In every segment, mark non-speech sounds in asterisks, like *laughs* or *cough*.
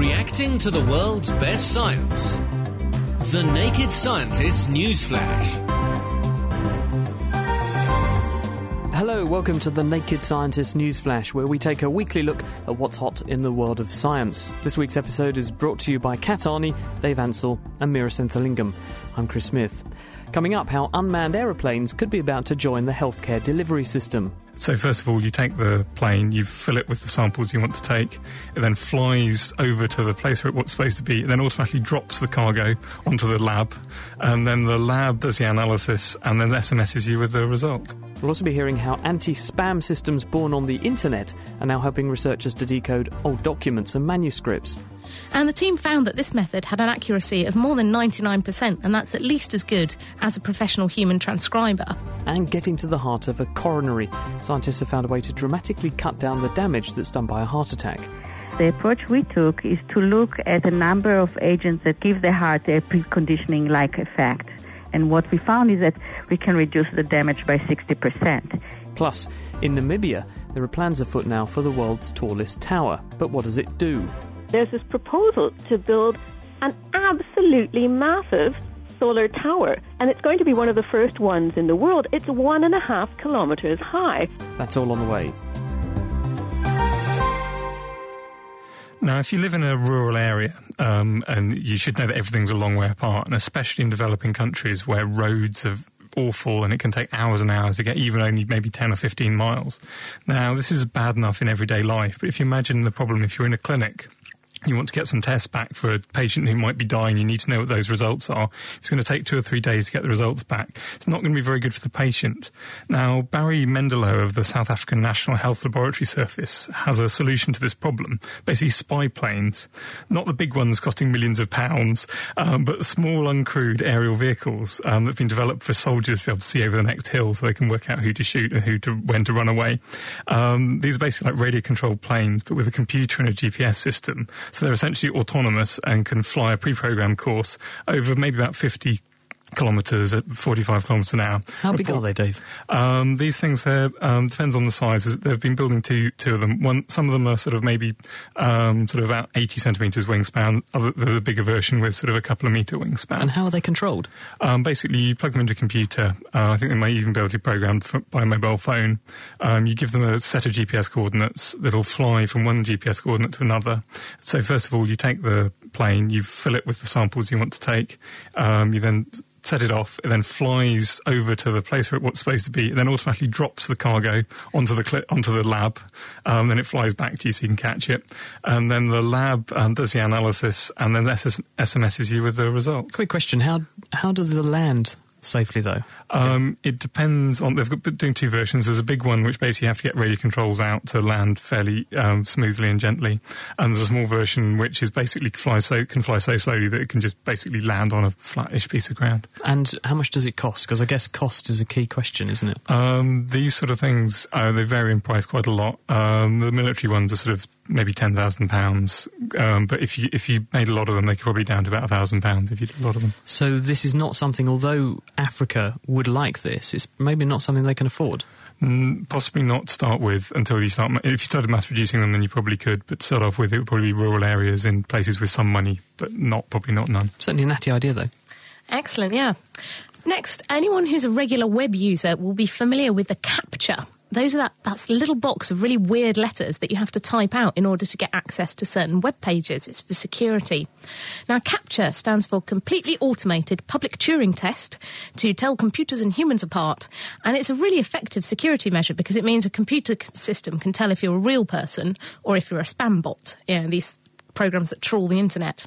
Reacting to the world's best science. The Naked Scientist Newsflash. Hello, welcome to the Naked Scientist Newsflash, where we take a weekly look at what's hot in the world of science. This week's episode is brought to you by Kat Arney, Dave Ansell, and Meera Senthilingam. I'm Chris Smith. Coming up, how unmanned aeroplanes could be about to join the healthcare delivery system. So first of all, you take the plane, you fill it with the samples you want to take. It then flies over to the place where it's supposed to be. and then automatically drops the cargo onto the lab, and then the lab does the analysis and then SMSs you with the result. We'll also be hearing how anti-spam systems born on the internet are now helping researchers to decode old documents and manuscripts. And the team found that this method had an accuracy of more than 99%, and that's at least as good as a professional human transcriber. And getting to the heart of a coronary, scientists have found a way to dramatically cut down the damage that's done by a heart attack. The approach we took is to look at a number of agents that give the heart a preconditioning like effect. And what we found is that we can reduce the damage by 60%. Plus, in Namibia, there are plans afoot now for the world's tallest tower. But what does it do? There's this proposal to build an absolutely massive solar tower, and it's going to be one of the first ones in the world. It's one and a half kilometers high. That's all on the way. Now, if you live in a rural area, um, and you should know that everything's a long way apart, and especially in developing countries where roads are awful and it can take hours and hours to get even only maybe 10 or 15 miles. Now, this is bad enough in everyday life, but if you imagine the problem if you're in a clinic you want to get some tests back for a patient who might be dying, you need to know what those results are. It's going to take two or three days to get the results back. It's not going to be very good for the patient. Now, Barry Mendelow of the South African National Health Laboratory Service has a solution to this problem. Basically, spy planes, not the big ones costing millions of pounds, um, but small uncrewed aerial vehicles um, that have been developed for soldiers to be able to see over the next hill so they can work out who to shoot and who to, when to run away. Um, these are basically like radio controlled planes, but with a computer and a GPS system. So they're essentially autonomous and can fly a pre-programmed course over maybe about 50 kilometres at 45 kilometres an hour. How big are they, Dave? Um, these things there um, depends on the size. They've been building two two of them. One, some of them are sort of maybe um, sort of about 80 centimetres wingspan. Other, there's a bigger version with sort of a couple of metre wingspan. And how are they controlled? Um, basically, you plug them into a computer. Uh, I think they might even be able to be programmed by a mobile phone. Um, you give them a set of GPS coordinates that'll fly from one GPS coordinate to another. So first of all, you take the plane, you fill it with the samples you want to take. Um, you then set it off, it then flies over to the place where it was supposed to be, and then automatically drops the cargo onto the onto the lab, um, then it flies back to you so you can catch it, and then the lab um, does the analysis and then SS- SMSs you with the results. Quick question: How how does the land safely though? Um, it depends on. They've got doing two versions. There's a big one which basically you have to get radio controls out to land fairly um, smoothly and gently, and there's a small version which is basically flies so can fly so slowly that it can just basically land on a flattish piece of ground. And how much does it cost? Because I guess cost is a key question, isn't it? Um, these sort of things uh, they vary in price quite a lot. Um, the military ones are sort of maybe ten thousand um, pounds. But if you if you made a lot of them, they could probably down to about a thousand pounds if you did a lot of them. So this is not something. Although Africa would like this, it's maybe not something they can afford. Mm, possibly not start with until you start. If you started mass producing them, then you probably could. But start off with, it would probably be rural areas in places with some money, but not probably not none. Certainly a natty idea, though. Excellent, yeah. Next, anyone who's a regular web user will be familiar with the CAPTCHA those are that that's little box of really weird letters that you have to type out in order to get access to certain web pages. It's for security. Now, CAPTCHA stands for Completely Automated Public Turing Test to tell computers and humans apart, and it's a really effective security measure because it means a computer system can tell if you're a real person or if you're a spam bot. Yeah, these programs that trawl the internet.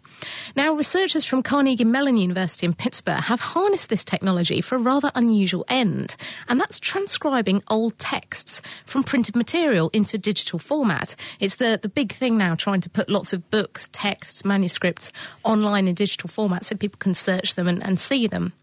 Now, researchers from Carnegie Mellon University in Pittsburgh have harnessed this technology for a rather unusual end, and that's transcribing old texts from printed material into digital format. It's the, the big thing now, trying to put lots of books, texts, manuscripts online in digital format so people can search them and, and see them.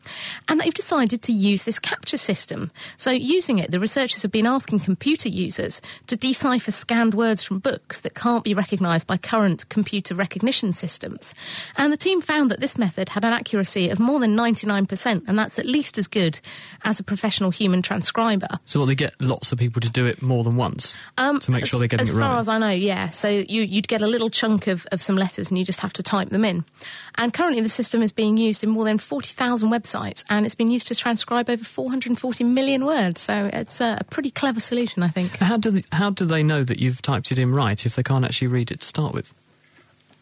And they've decided to use this CAPTCHA system. So, using it, the researchers have been asking computer users to decipher scanned words from books that can't be recognised by current computer computer recognition systems. And the team found that this method had an accuracy of more than 99%, and that's at least as good as a professional human transcriber. So, what, they get lots of people to do it more than once to make sure they're getting Um, as it right. far as I know, yeah. So you, you'd get a little chunk of, of some letters and you just have to type them in. And currently the system is being used in more than 40,000 websites and it's been used to transcribe over 440 million words. So it's a, a pretty clever solution, I think. how do they, how do they know that you've typed it in right if they can't actually read it to start with?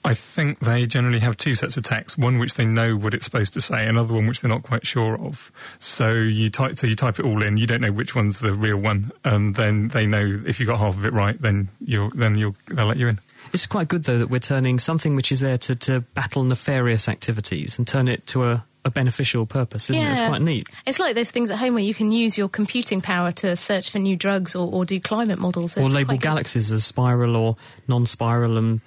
I think they generally have two sets of text: one which they know what it's supposed to say, another one which they're not quite sure of. So you type, so you type it all in. You don't know which one's the real one, and then they know if you got half of it right, then you'll then you'll they'll let you in. It's quite good, though, that we're turning something which is there to, to battle nefarious activities and turn it to a, a beneficial purpose, isn't it? It's quite neat. It's like those things at home where you can use your computing power to search for new drugs or, or do climate models. or label galaxies as spiral or non-spiral and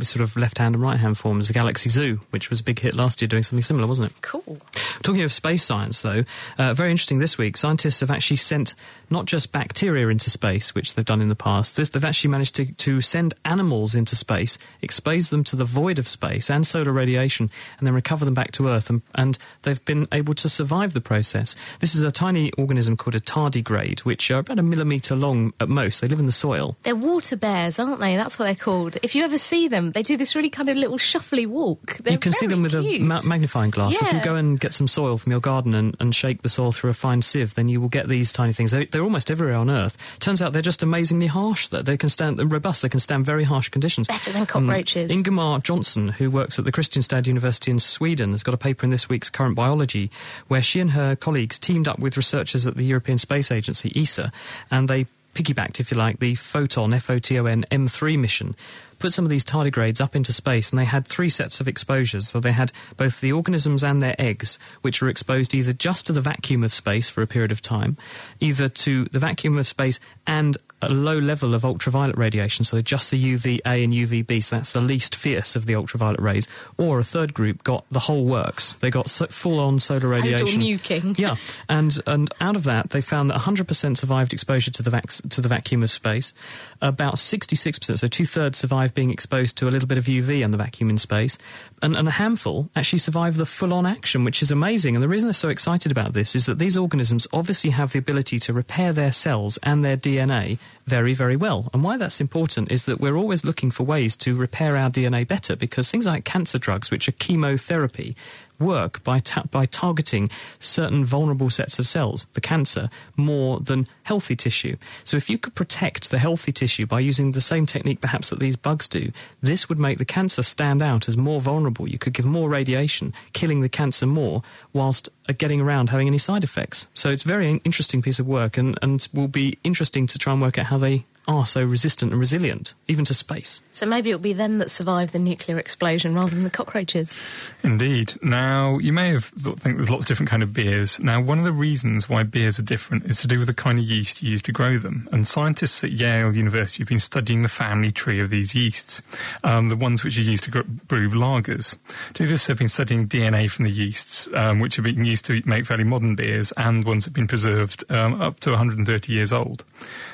sort of left-hand and right-hand forms. The Galaxy Zoo, which was a big hit last year, doing something similar, wasn't it? Cool. Talking of space science, though, uh, very interesting this week. Scientists have actually sent not just bacteria into space, which they've done in the past. This, they've actually managed to, to send animals into space, expose them to the void of space and solar radiation, and then recover them back to Earth. And, and they've been able to survive the process. This is a tiny organism called a tardigrade, which are about a millimetre long at most. They live in the soil. They're water bears, aren't they? That's what they're called. If you ever see them, they do this really kind of little shuffly walk. They're you can see them with cute. a ma- magnifying glass. If you go and get some soil from your garden and, and shake the soil through a fine sieve, then you will get these tiny things. They, they're almost everywhere on Earth. Turns out they're just amazingly harsh. That they can stand they're robust. They can stand very harsh conditions. Better than cockroaches. Mm. Ingemar Jönsson, who works at the Kristianstad University in Sweden, has got a paper in this week's Current Biology where she and her colleagues teamed up with researchers at the European Space Agency, ESA, and they piggybacked, if you like, the Photon, F-O-T-O-N, M3 mission, put some of these tardigrades up into space, and they had three sets of exposures. So they had both the organisms and their eggs, which were exposed either just to the vacuum of space for a period of time, either to the vacuum of space and a low level of ultraviolet radiation, so just the UVA and UVB, so that's the least fierce of the ultraviolet rays, or a third group got the whole works. They got so, full-on solar radiation. Total nuking. *laughs* Yeah, and and out of that, they found that 100% survived exposure to the vac- to the vacuum of space. About 66%, so two thirds, survived being exposed to a little bit of UV and the vacuum in space, and, and a handful actually survive the full-on action, which is amazing. And the reason they're so excited about this is that these organisms obviously have the ability to repair their cells and their DNA very, very well. And why that's important is that we're always looking for ways to repair our DNA better because things like cancer drugs, which are chemotherapy, work by ta- by targeting certain vulnerable sets of cells, the cancer, more than healthy tissue. So if you could protect the healthy tissue by using the same technique perhaps that these bugs do, this would make the cancer stand out as more vulnerable. You could give more radiation, killing the cancer more, whilst uh, getting around having any side effects. So it's a very interesting piece of work and, and will be interesting to try and work out how they are so resistant and resilient, even to space. So maybe it'll be them that survive the nuclear explosion rather than the cockroaches. Indeed. Now, you may have thought, think there's lots of different kind of beers. Now, one of the reasons why beers are different is to do with the kind of yeast you use to grow them. And scientists at Yale University have been studying the family tree of these yeasts, um, the ones which are used to gr- brew lagers. To do this, they've been studying DNA from the yeasts, um, which have been used to make fairly modern beers, and ones that have been preserved um, up to 130 years old.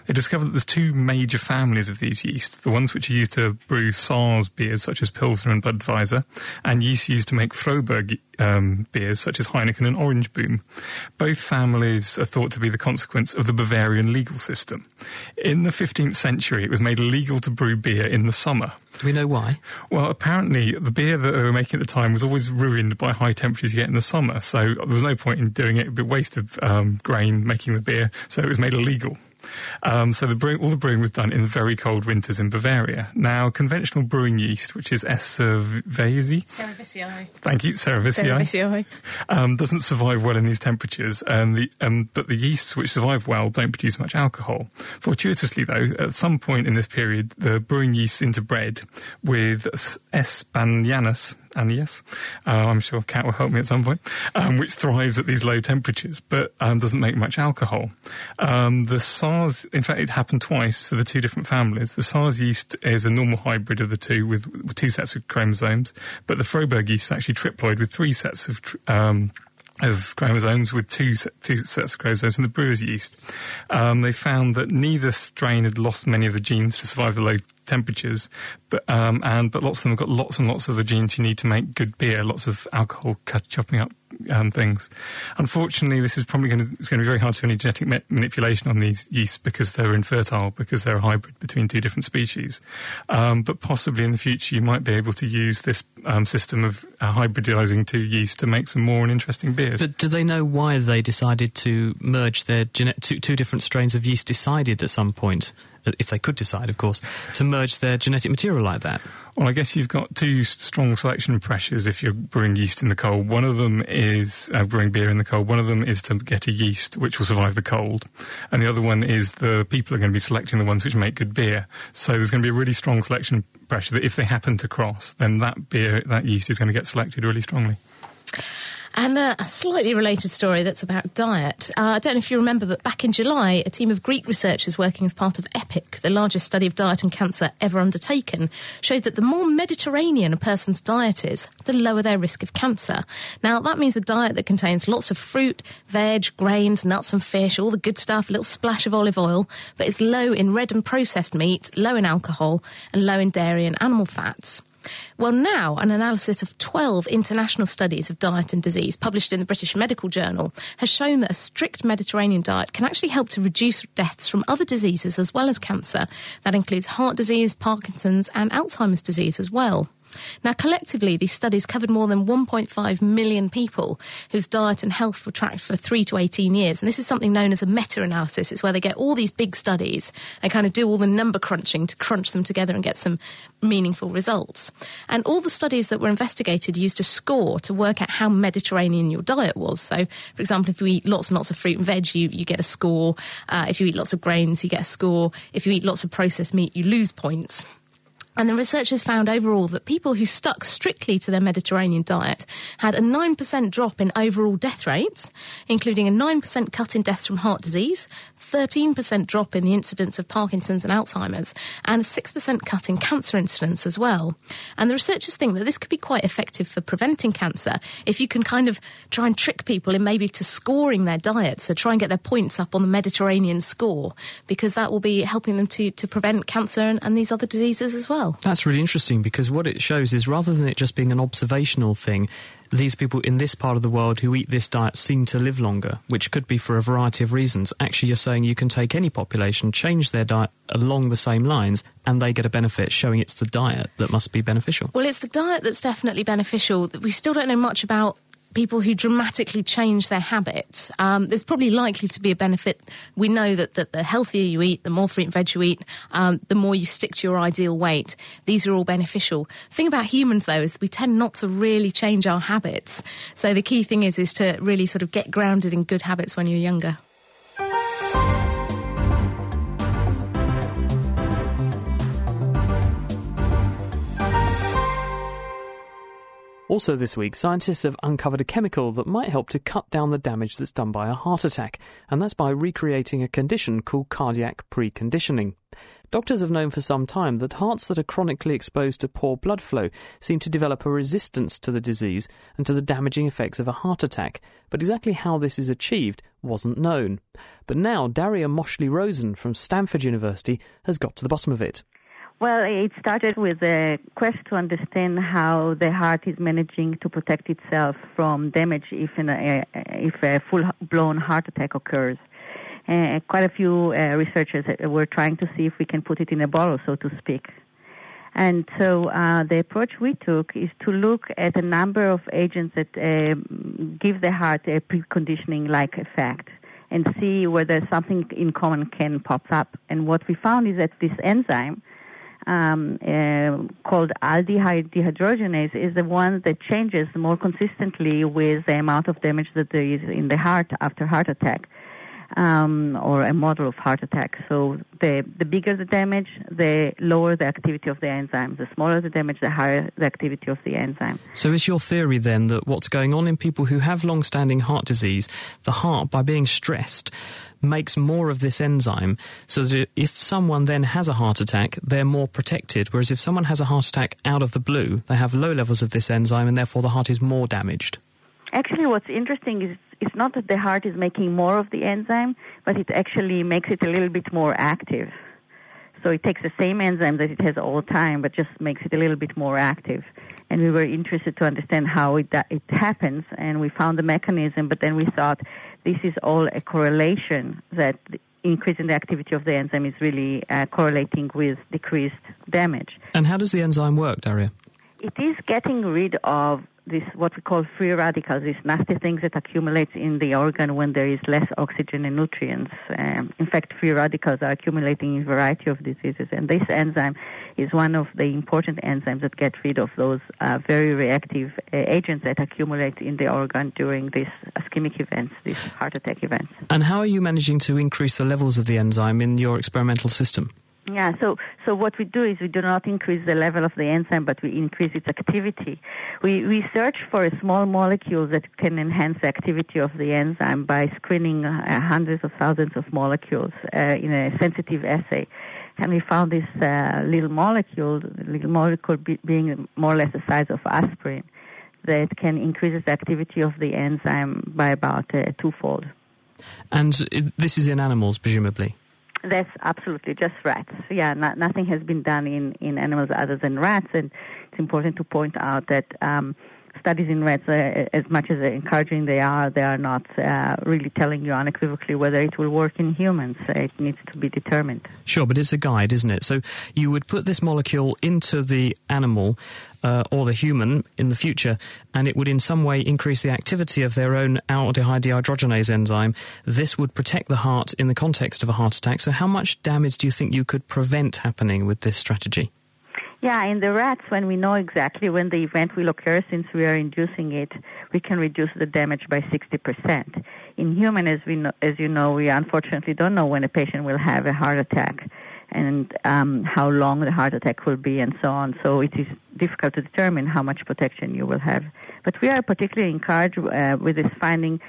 They discovered that there's two major families of these yeasts, the ones which are used to brew Saaz beers such as Pilsner and Budweiser, and yeast used to make Frohberg um, beers such as Heineken and Oranjeboom. Both families are thought to be the consequence of the Bavarian legal system. In the 15th century, it was made illegal to brew beer in the summer. Do we know why? Well, apparently the beer that they were making at the time was always ruined by high temperatures you get in the summer, so there was no point in doing it. It'd be a waste of um, grain making the beer, so it was made illegal. Um, so the brewing, all the brewing was done in very cold winters in Bavaria. Now, conventional brewing yeast, which is Cerevisiae, Cerevisiae. thank you, Cerevisiae, Cerevisiae. um, doesn't survive well in these temperatures, and the um, but the yeasts which survive well don't produce much alcohol. Fortuitously, though, at some point in this period, the brewing yeast into bread with S. bayanus. And yes, uh, I'm sure Kat will help me at some point, um, which thrives at these low temperatures, but um, doesn't make much alcohol. Um, the Saaz, in fact, it happened twice for the two different families. The Saaz yeast is a normal hybrid of the two with, two sets of chromosomes, but the Frohberg yeast is actually triploid with three sets of tr- um, of chromosomes with two two sets of chromosomes from the brewer's yeast. Um, they found that neither strain had lost many of the genes to survive the low temperatures, but um, and but lots of them have got lots and lots of the genes you need to make good beer. Lots of alcohol cut, chopping up um, things. Unfortunately, this is probably going to, it's going to be very hard to do any genetic ma- manipulation on these yeasts because they're infertile, because they're a hybrid between two different species. Um, but possibly in the future, you might be able to use this um, system of uh, hybridizing two yeasts to make some more and interesting beers. But do they know why they decided to merge their gene- two, two different strains of yeast? Decided at some point, uh, if they could decide, of course, to merge their genetic material like that. Well, I guess you've got two strong selection pressures if you're brewing yeast in the cold. One of them is uh, brewing beer in the cold. One of them is to get a yeast which will survive the cold. And the other one is the people are going to be selecting the ones which make good beer. So there's going to be a really strong selection pressure that if they happen to cross, then that beer, that yeast is going to get selected really strongly. And uh, a slightly related story that's about diet. Uh, I don't know if you remember, but back in July, a team of Greek researchers working as part of EPIC, the largest study of diet and cancer ever undertaken, showed that the more Mediterranean a person's diet is, the lower their risk of cancer. Now, that means a diet that contains lots of fruit, veg, grains, nuts, and fish, all the good stuff, a little splash of olive oil, but it's low in red and processed meat, low in alcohol, and low in dairy and animal fats. Well, now an analysis of 12 international studies of diet and disease published in the British Medical Journal has shown that a strict Mediterranean diet can actually help to reduce deaths from other diseases as well as cancer. That includes heart disease, Parkinson's, and Alzheimer's disease as well. Now, collectively, these studies covered more than 1.5 million people whose diet and health were tracked for 3 to 18 years. And this is something known as a meta analysis. It's where they get all these big studies and kind of do all the number crunching to crunch them together and get some meaningful results. And all the studies that were investigated used a score to work out how Mediterranean your diet was. So, for example, if you eat lots and lots of fruit and veg, you, you get a score. Uh, if you eat lots of grains, you get a score. If you eat lots of processed meat, you lose points. And the researchers found overall that people who stuck strictly to their Mediterranean diet had a 9% drop in overall death rates, including a 9% cut in deaths from heart disease, 13% drop in the incidence of Parkinson's and Alzheimer's, and a 6% cut in cancer incidence as well. And the researchers think that this could be quite effective for preventing cancer if you can kind of try and trick people in maybe to scoring their diet, so try and get their points up on the Mediterranean score, because that will be helping them to, to prevent cancer and, and these other diseases as well well. That's really interesting because what it shows is rather than it just being an observational thing, these people in this part of the world who eat this diet seem to live longer, which could be for a variety of reasons. Actually, you're saying you can take any population, change their diet along the same lines, and they get a benefit, showing it's the diet that must be beneficial. Well, it's the diet that's definitely beneficial. We still don't know much about people who dramatically change their habits, um, there's probably likely to be a benefit. We know that, that the healthier you eat, the more fruit and veg you eat, um, the more you stick to your ideal weight. These are all beneficial. The thing about humans, though, is we tend not to really change our habits. So the key thing is is to really sort of get grounded in good habits when you're younger. Also, this week, scientists have uncovered a chemical that might help to cut down the damage that's done by a heart attack, and that's by recreating a condition called cardiac preconditioning. Doctors have known for some time that hearts that are chronically exposed to poor blood flow seem to develop a resistance to the disease and to the damaging effects of a heart attack, but exactly how this is achieved wasn't known. But now Daria Mochly Rosen from Stanford University has got to the bottom of it. Well, it started with a quest to understand how the heart is managing to protect itself from damage if, a, if a full-blown heart attack occurs. Uh, quite a few uh, researchers were trying to see if we can put it in a bottle, so to speak. And so uh, the approach we took is to look at a number of agents that uh, give the heart a preconditioning-like effect and see whether something in common can pop up. And what we found is that this enzyme um, uh, called aldehyde dehydrogenase is the one that changes more consistently with the amount of damage that there is in the heart after heart attack. Um, or a model of heart attack. So the, the bigger the damage, the lower the activity of the enzyme. The smaller the damage, the higher the activity of the enzyme. So is your theory then that what's going on in people who have long-standing heart disease, the heart, by being stressed, makes more of this enzyme so that if someone then has a heart attack, they're more protected. Whereas if someone has a heart attack out of the blue, they have low levels of this enzyme and therefore the heart is more damaged. Actually, what's interesting is it's not that the heart is making more of the enzyme, but it actually makes it a little bit more active. So it takes the same enzyme that it has all the time, but just makes it a little bit more active. And we were interested to understand how it, it happens, and we found the mechanism, but then we thought this is all a correlation that increasing the activity of the enzyme is really uh, correlating with decreased damage. And how does the enzyme work, Daria? It is getting rid of this what we call free radicals, these nasty things that accumulate in the organ when there is less oxygen and nutrients. Um, in fact, free radicals are accumulating in a variety of diseases, and this enzyme is one of the important enzymes that get rid of those uh, very reactive uh, agents that accumulate in the organ during these ischemic events, these heart attack events. And how are you managing to increase the levels of the enzyme in your experimental system? Yeah, so so what we do is we do not increase the level of the enzyme, but we increase its activity. We we search for a small molecules that can enhance the activity of the enzyme by screening uh, hundreds of thousands of molecules uh, in a sensitive assay. And we found this uh, little molecule, little molecule be, being more or less the size of aspirin, that can increase the activity of the enzyme by about uh, twofold. And this is in animals, presumably. That's absolutely just rats. Yeah, not, nothing has been done in, in animals other than rats, and it's important to point out that um, studies in rats, uh, as much as encouraging they are, they are not uh, really telling you unequivocally whether it will work in humans. It needs to be determined. Sure, but it's a guide, isn't it? So you would put this molecule into the animal uh, or the human in the future, and it would in some way increase the activity of their own aldehyde dehydrogenase enzyme. This would protect the heart in the context of a heart attack. So, how much damage do you think you could prevent happening with this strategy? Yeah, in the rats, when we know exactly when the event will occur, since we are inducing it, we can reduce the damage by 60%. In human, as we know, as you know, we unfortunately don't know when a patient will have a heart attack and um, how long the heart attack will be and so on. So it is difficult to determine how much protection you will have. But we are particularly encouraged uh, with this finding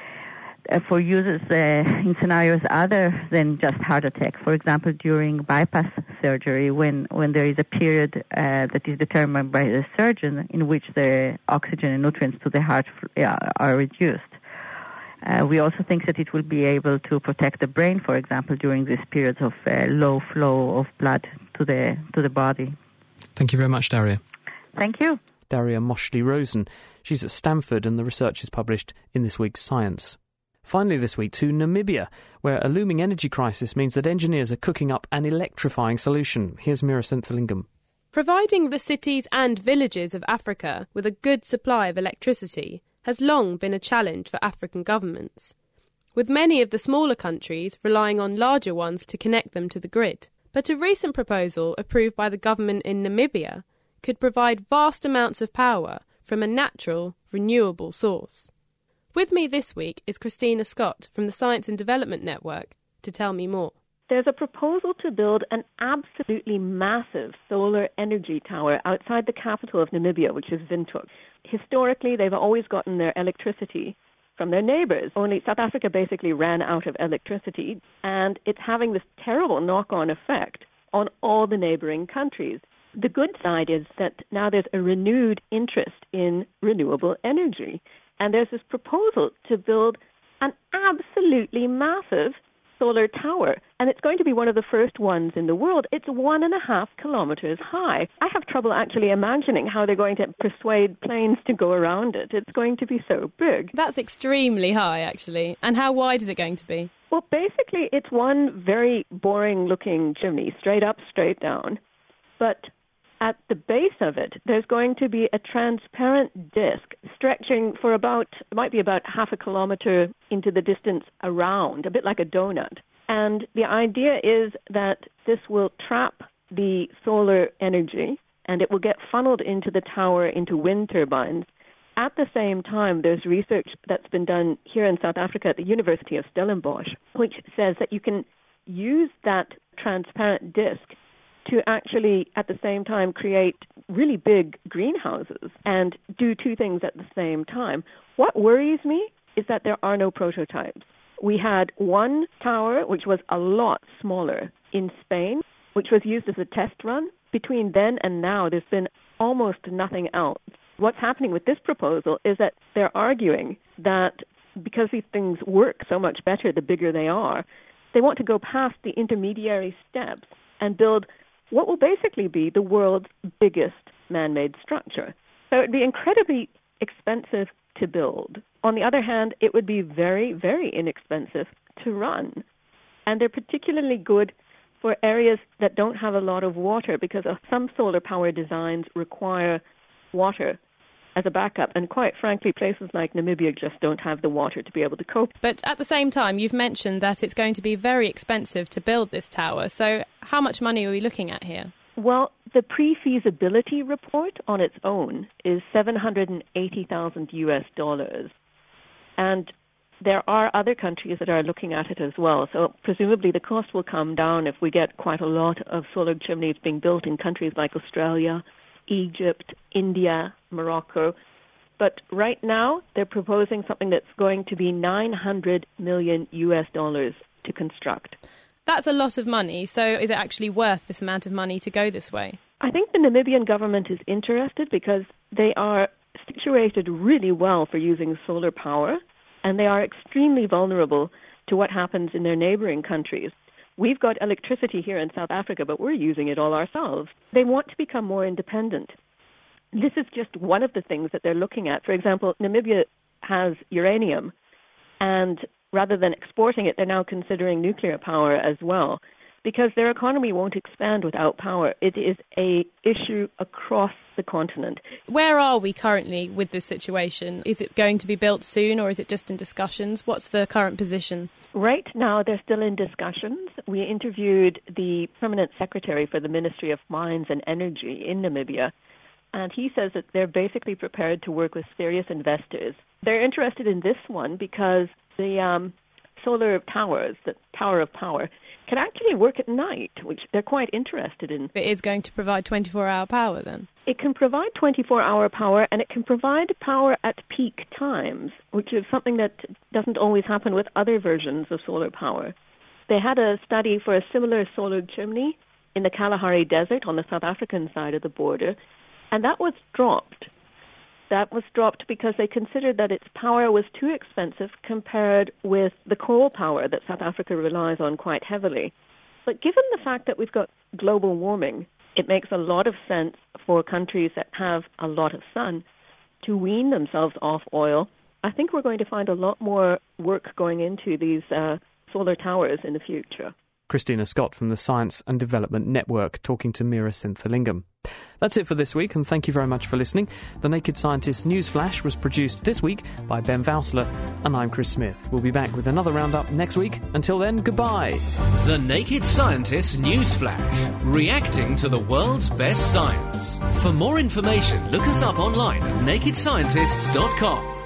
for users uh, in scenarios other than just heart attack. For example, during bypass surgery, when, when there is a period uh, that is determined by the surgeon in which the oxygen and nutrients to the heart uh, are reduced. Uh, we also think that it will be able to protect the brain, for example, during these periods of uh, low flow of blood to the to the body. Thank you very much, Daria. Thank you. Daria Mochly Rosen. She's at Stanford, and the research is published in this week's Science. Finally, this week to Namibia, where a looming energy crisis means that engineers are cooking up an electrifying solution. Here's Meera Senthilingam. Providing the cities and villages of Africa with a good supply of electricity has long been a challenge for African governments, with many of the smaller countries relying on larger ones to connect them to the grid. But a recent proposal approved by the government in Namibia could provide vast amounts of power from a natural, renewable source. With me this week is Christina Scott from the Science and Development Network to tell me more. There's a proposal to build an absolutely massive solar energy tower outside the capital of Namibia, which is Windhoek. Historically, they've always gotten their electricity from their neighbors. Only South Africa basically ran out of electricity, and it's having this terrible knock on effect on all the neighboring countries. The good side is that now there's a renewed interest in renewable energy, and there's this proposal to build an absolutely massive solar tower, and it's going to be one of the first ones in the world. It's one and a half kilometers high. I have trouble actually imagining how they're going to persuade planes to go around it. It's going to be so big. That's extremely high, actually. And how wide is it going to be? Well, basically, it's one very boring looking chimney, straight up, straight down. But at the base of it, there's going to be a transparent disc stretching for about, it might be about half a kilometer into the distance around, a bit like a donut. And the idea is that this will trap the solar energy and it will get funneled into the tower into wind turbines. At the same time, there's research that's been done here in South Africa at the University of Stellenbosch, which says that you can use that transparent disc to actually at the same time create really big greenhouses and do two things at the same time. What worries me is that there are no prototypes. We had one tower which was a lot smaller in Spain, which was used as a test run. Between then and now, there's been almost nothing else. What's happening with this proposal is that they're arguing that because these things work so much better the bigger they are, they want to go past the intermediary steps and build what will basically be the world's biggest man made structure. So it would be incredibly expensive to build. On the other hand, it would be very, very inexpensive to run. And they're particularly good for areas that don't have a lot of water because some solar power designs require water as a backup. And quite frankly, places like Namibia just don't have the water to be able to cope. But at the same time, you've mentioned that it's going to be very expensive to build this tower. So, how much money are we looking at here? Well, the pre-feasibility report on its own is 780,000 US dollars. And there are other countries that are looking at it as well. So presumably the cost will come down if we get quite a lot of solar chimneys being built in countries like Australia, Egypt, India, Morocco. But right now they're proposing something that's going to be 900 million US dollars to construct. That's a lot of money. So is it actually worth this amount of money to go this way? I think the Namibian government is interested because they are situated really well for using solar power and they are extremely vulnerable to what happens in their neighboring countries. We've got electricity here in South Africa, but we're using it all ourselves. They want to become more independent. This is just one of the things that they're looking at. For example, Namibia has uranium, and rather than exporting it, they're now considering nuclear power as well because their economy won't expand without power. It is a issue across the continent. Where are we currently with this situation? Is it going to be built soon or is it just in discussions? What's the current position? Right now, they're still in discussions. We interviewed the permanent secretary for the Ministry of Mines and Energy in Namibia, and he says that they're basically prepared to work with serious investors. They're interested in this one because the um, solar towers, the Tower of Power, can actually work at night, which they're quite interested in. It is going to provide 24 hour power then? It can provide 24 hour power and it can provide power at peak times, which is something that doesn't always happen with other versions of solar power. They had a study for a similar solar chimney in the Kalahari Desert on the South African side of the border, and that was dropped that was dropped because they considered that its power was too expensive compared with the coal power that South Africa relies on quite heavily. But given the fact that we've got global warming, it makes a lot of sense for countries that have a lot of sun to wean themselves off oil. I think we're going to find a lot more work going into these uh, solar towers in the future. Christina Scott from the Science and Development Network talking to Meera Senthilingam. That's it for this week, and thank you very much for listening. The Naked Scientist Newsflash was produced this week by Ben Valsler, and I'm Chris Smith. We'll be back with another roundup next week. Until then, goodbye. The Naked Scientist Newsflash, reacting to the world's best science. For more information, look us up online at nakedscientists.com.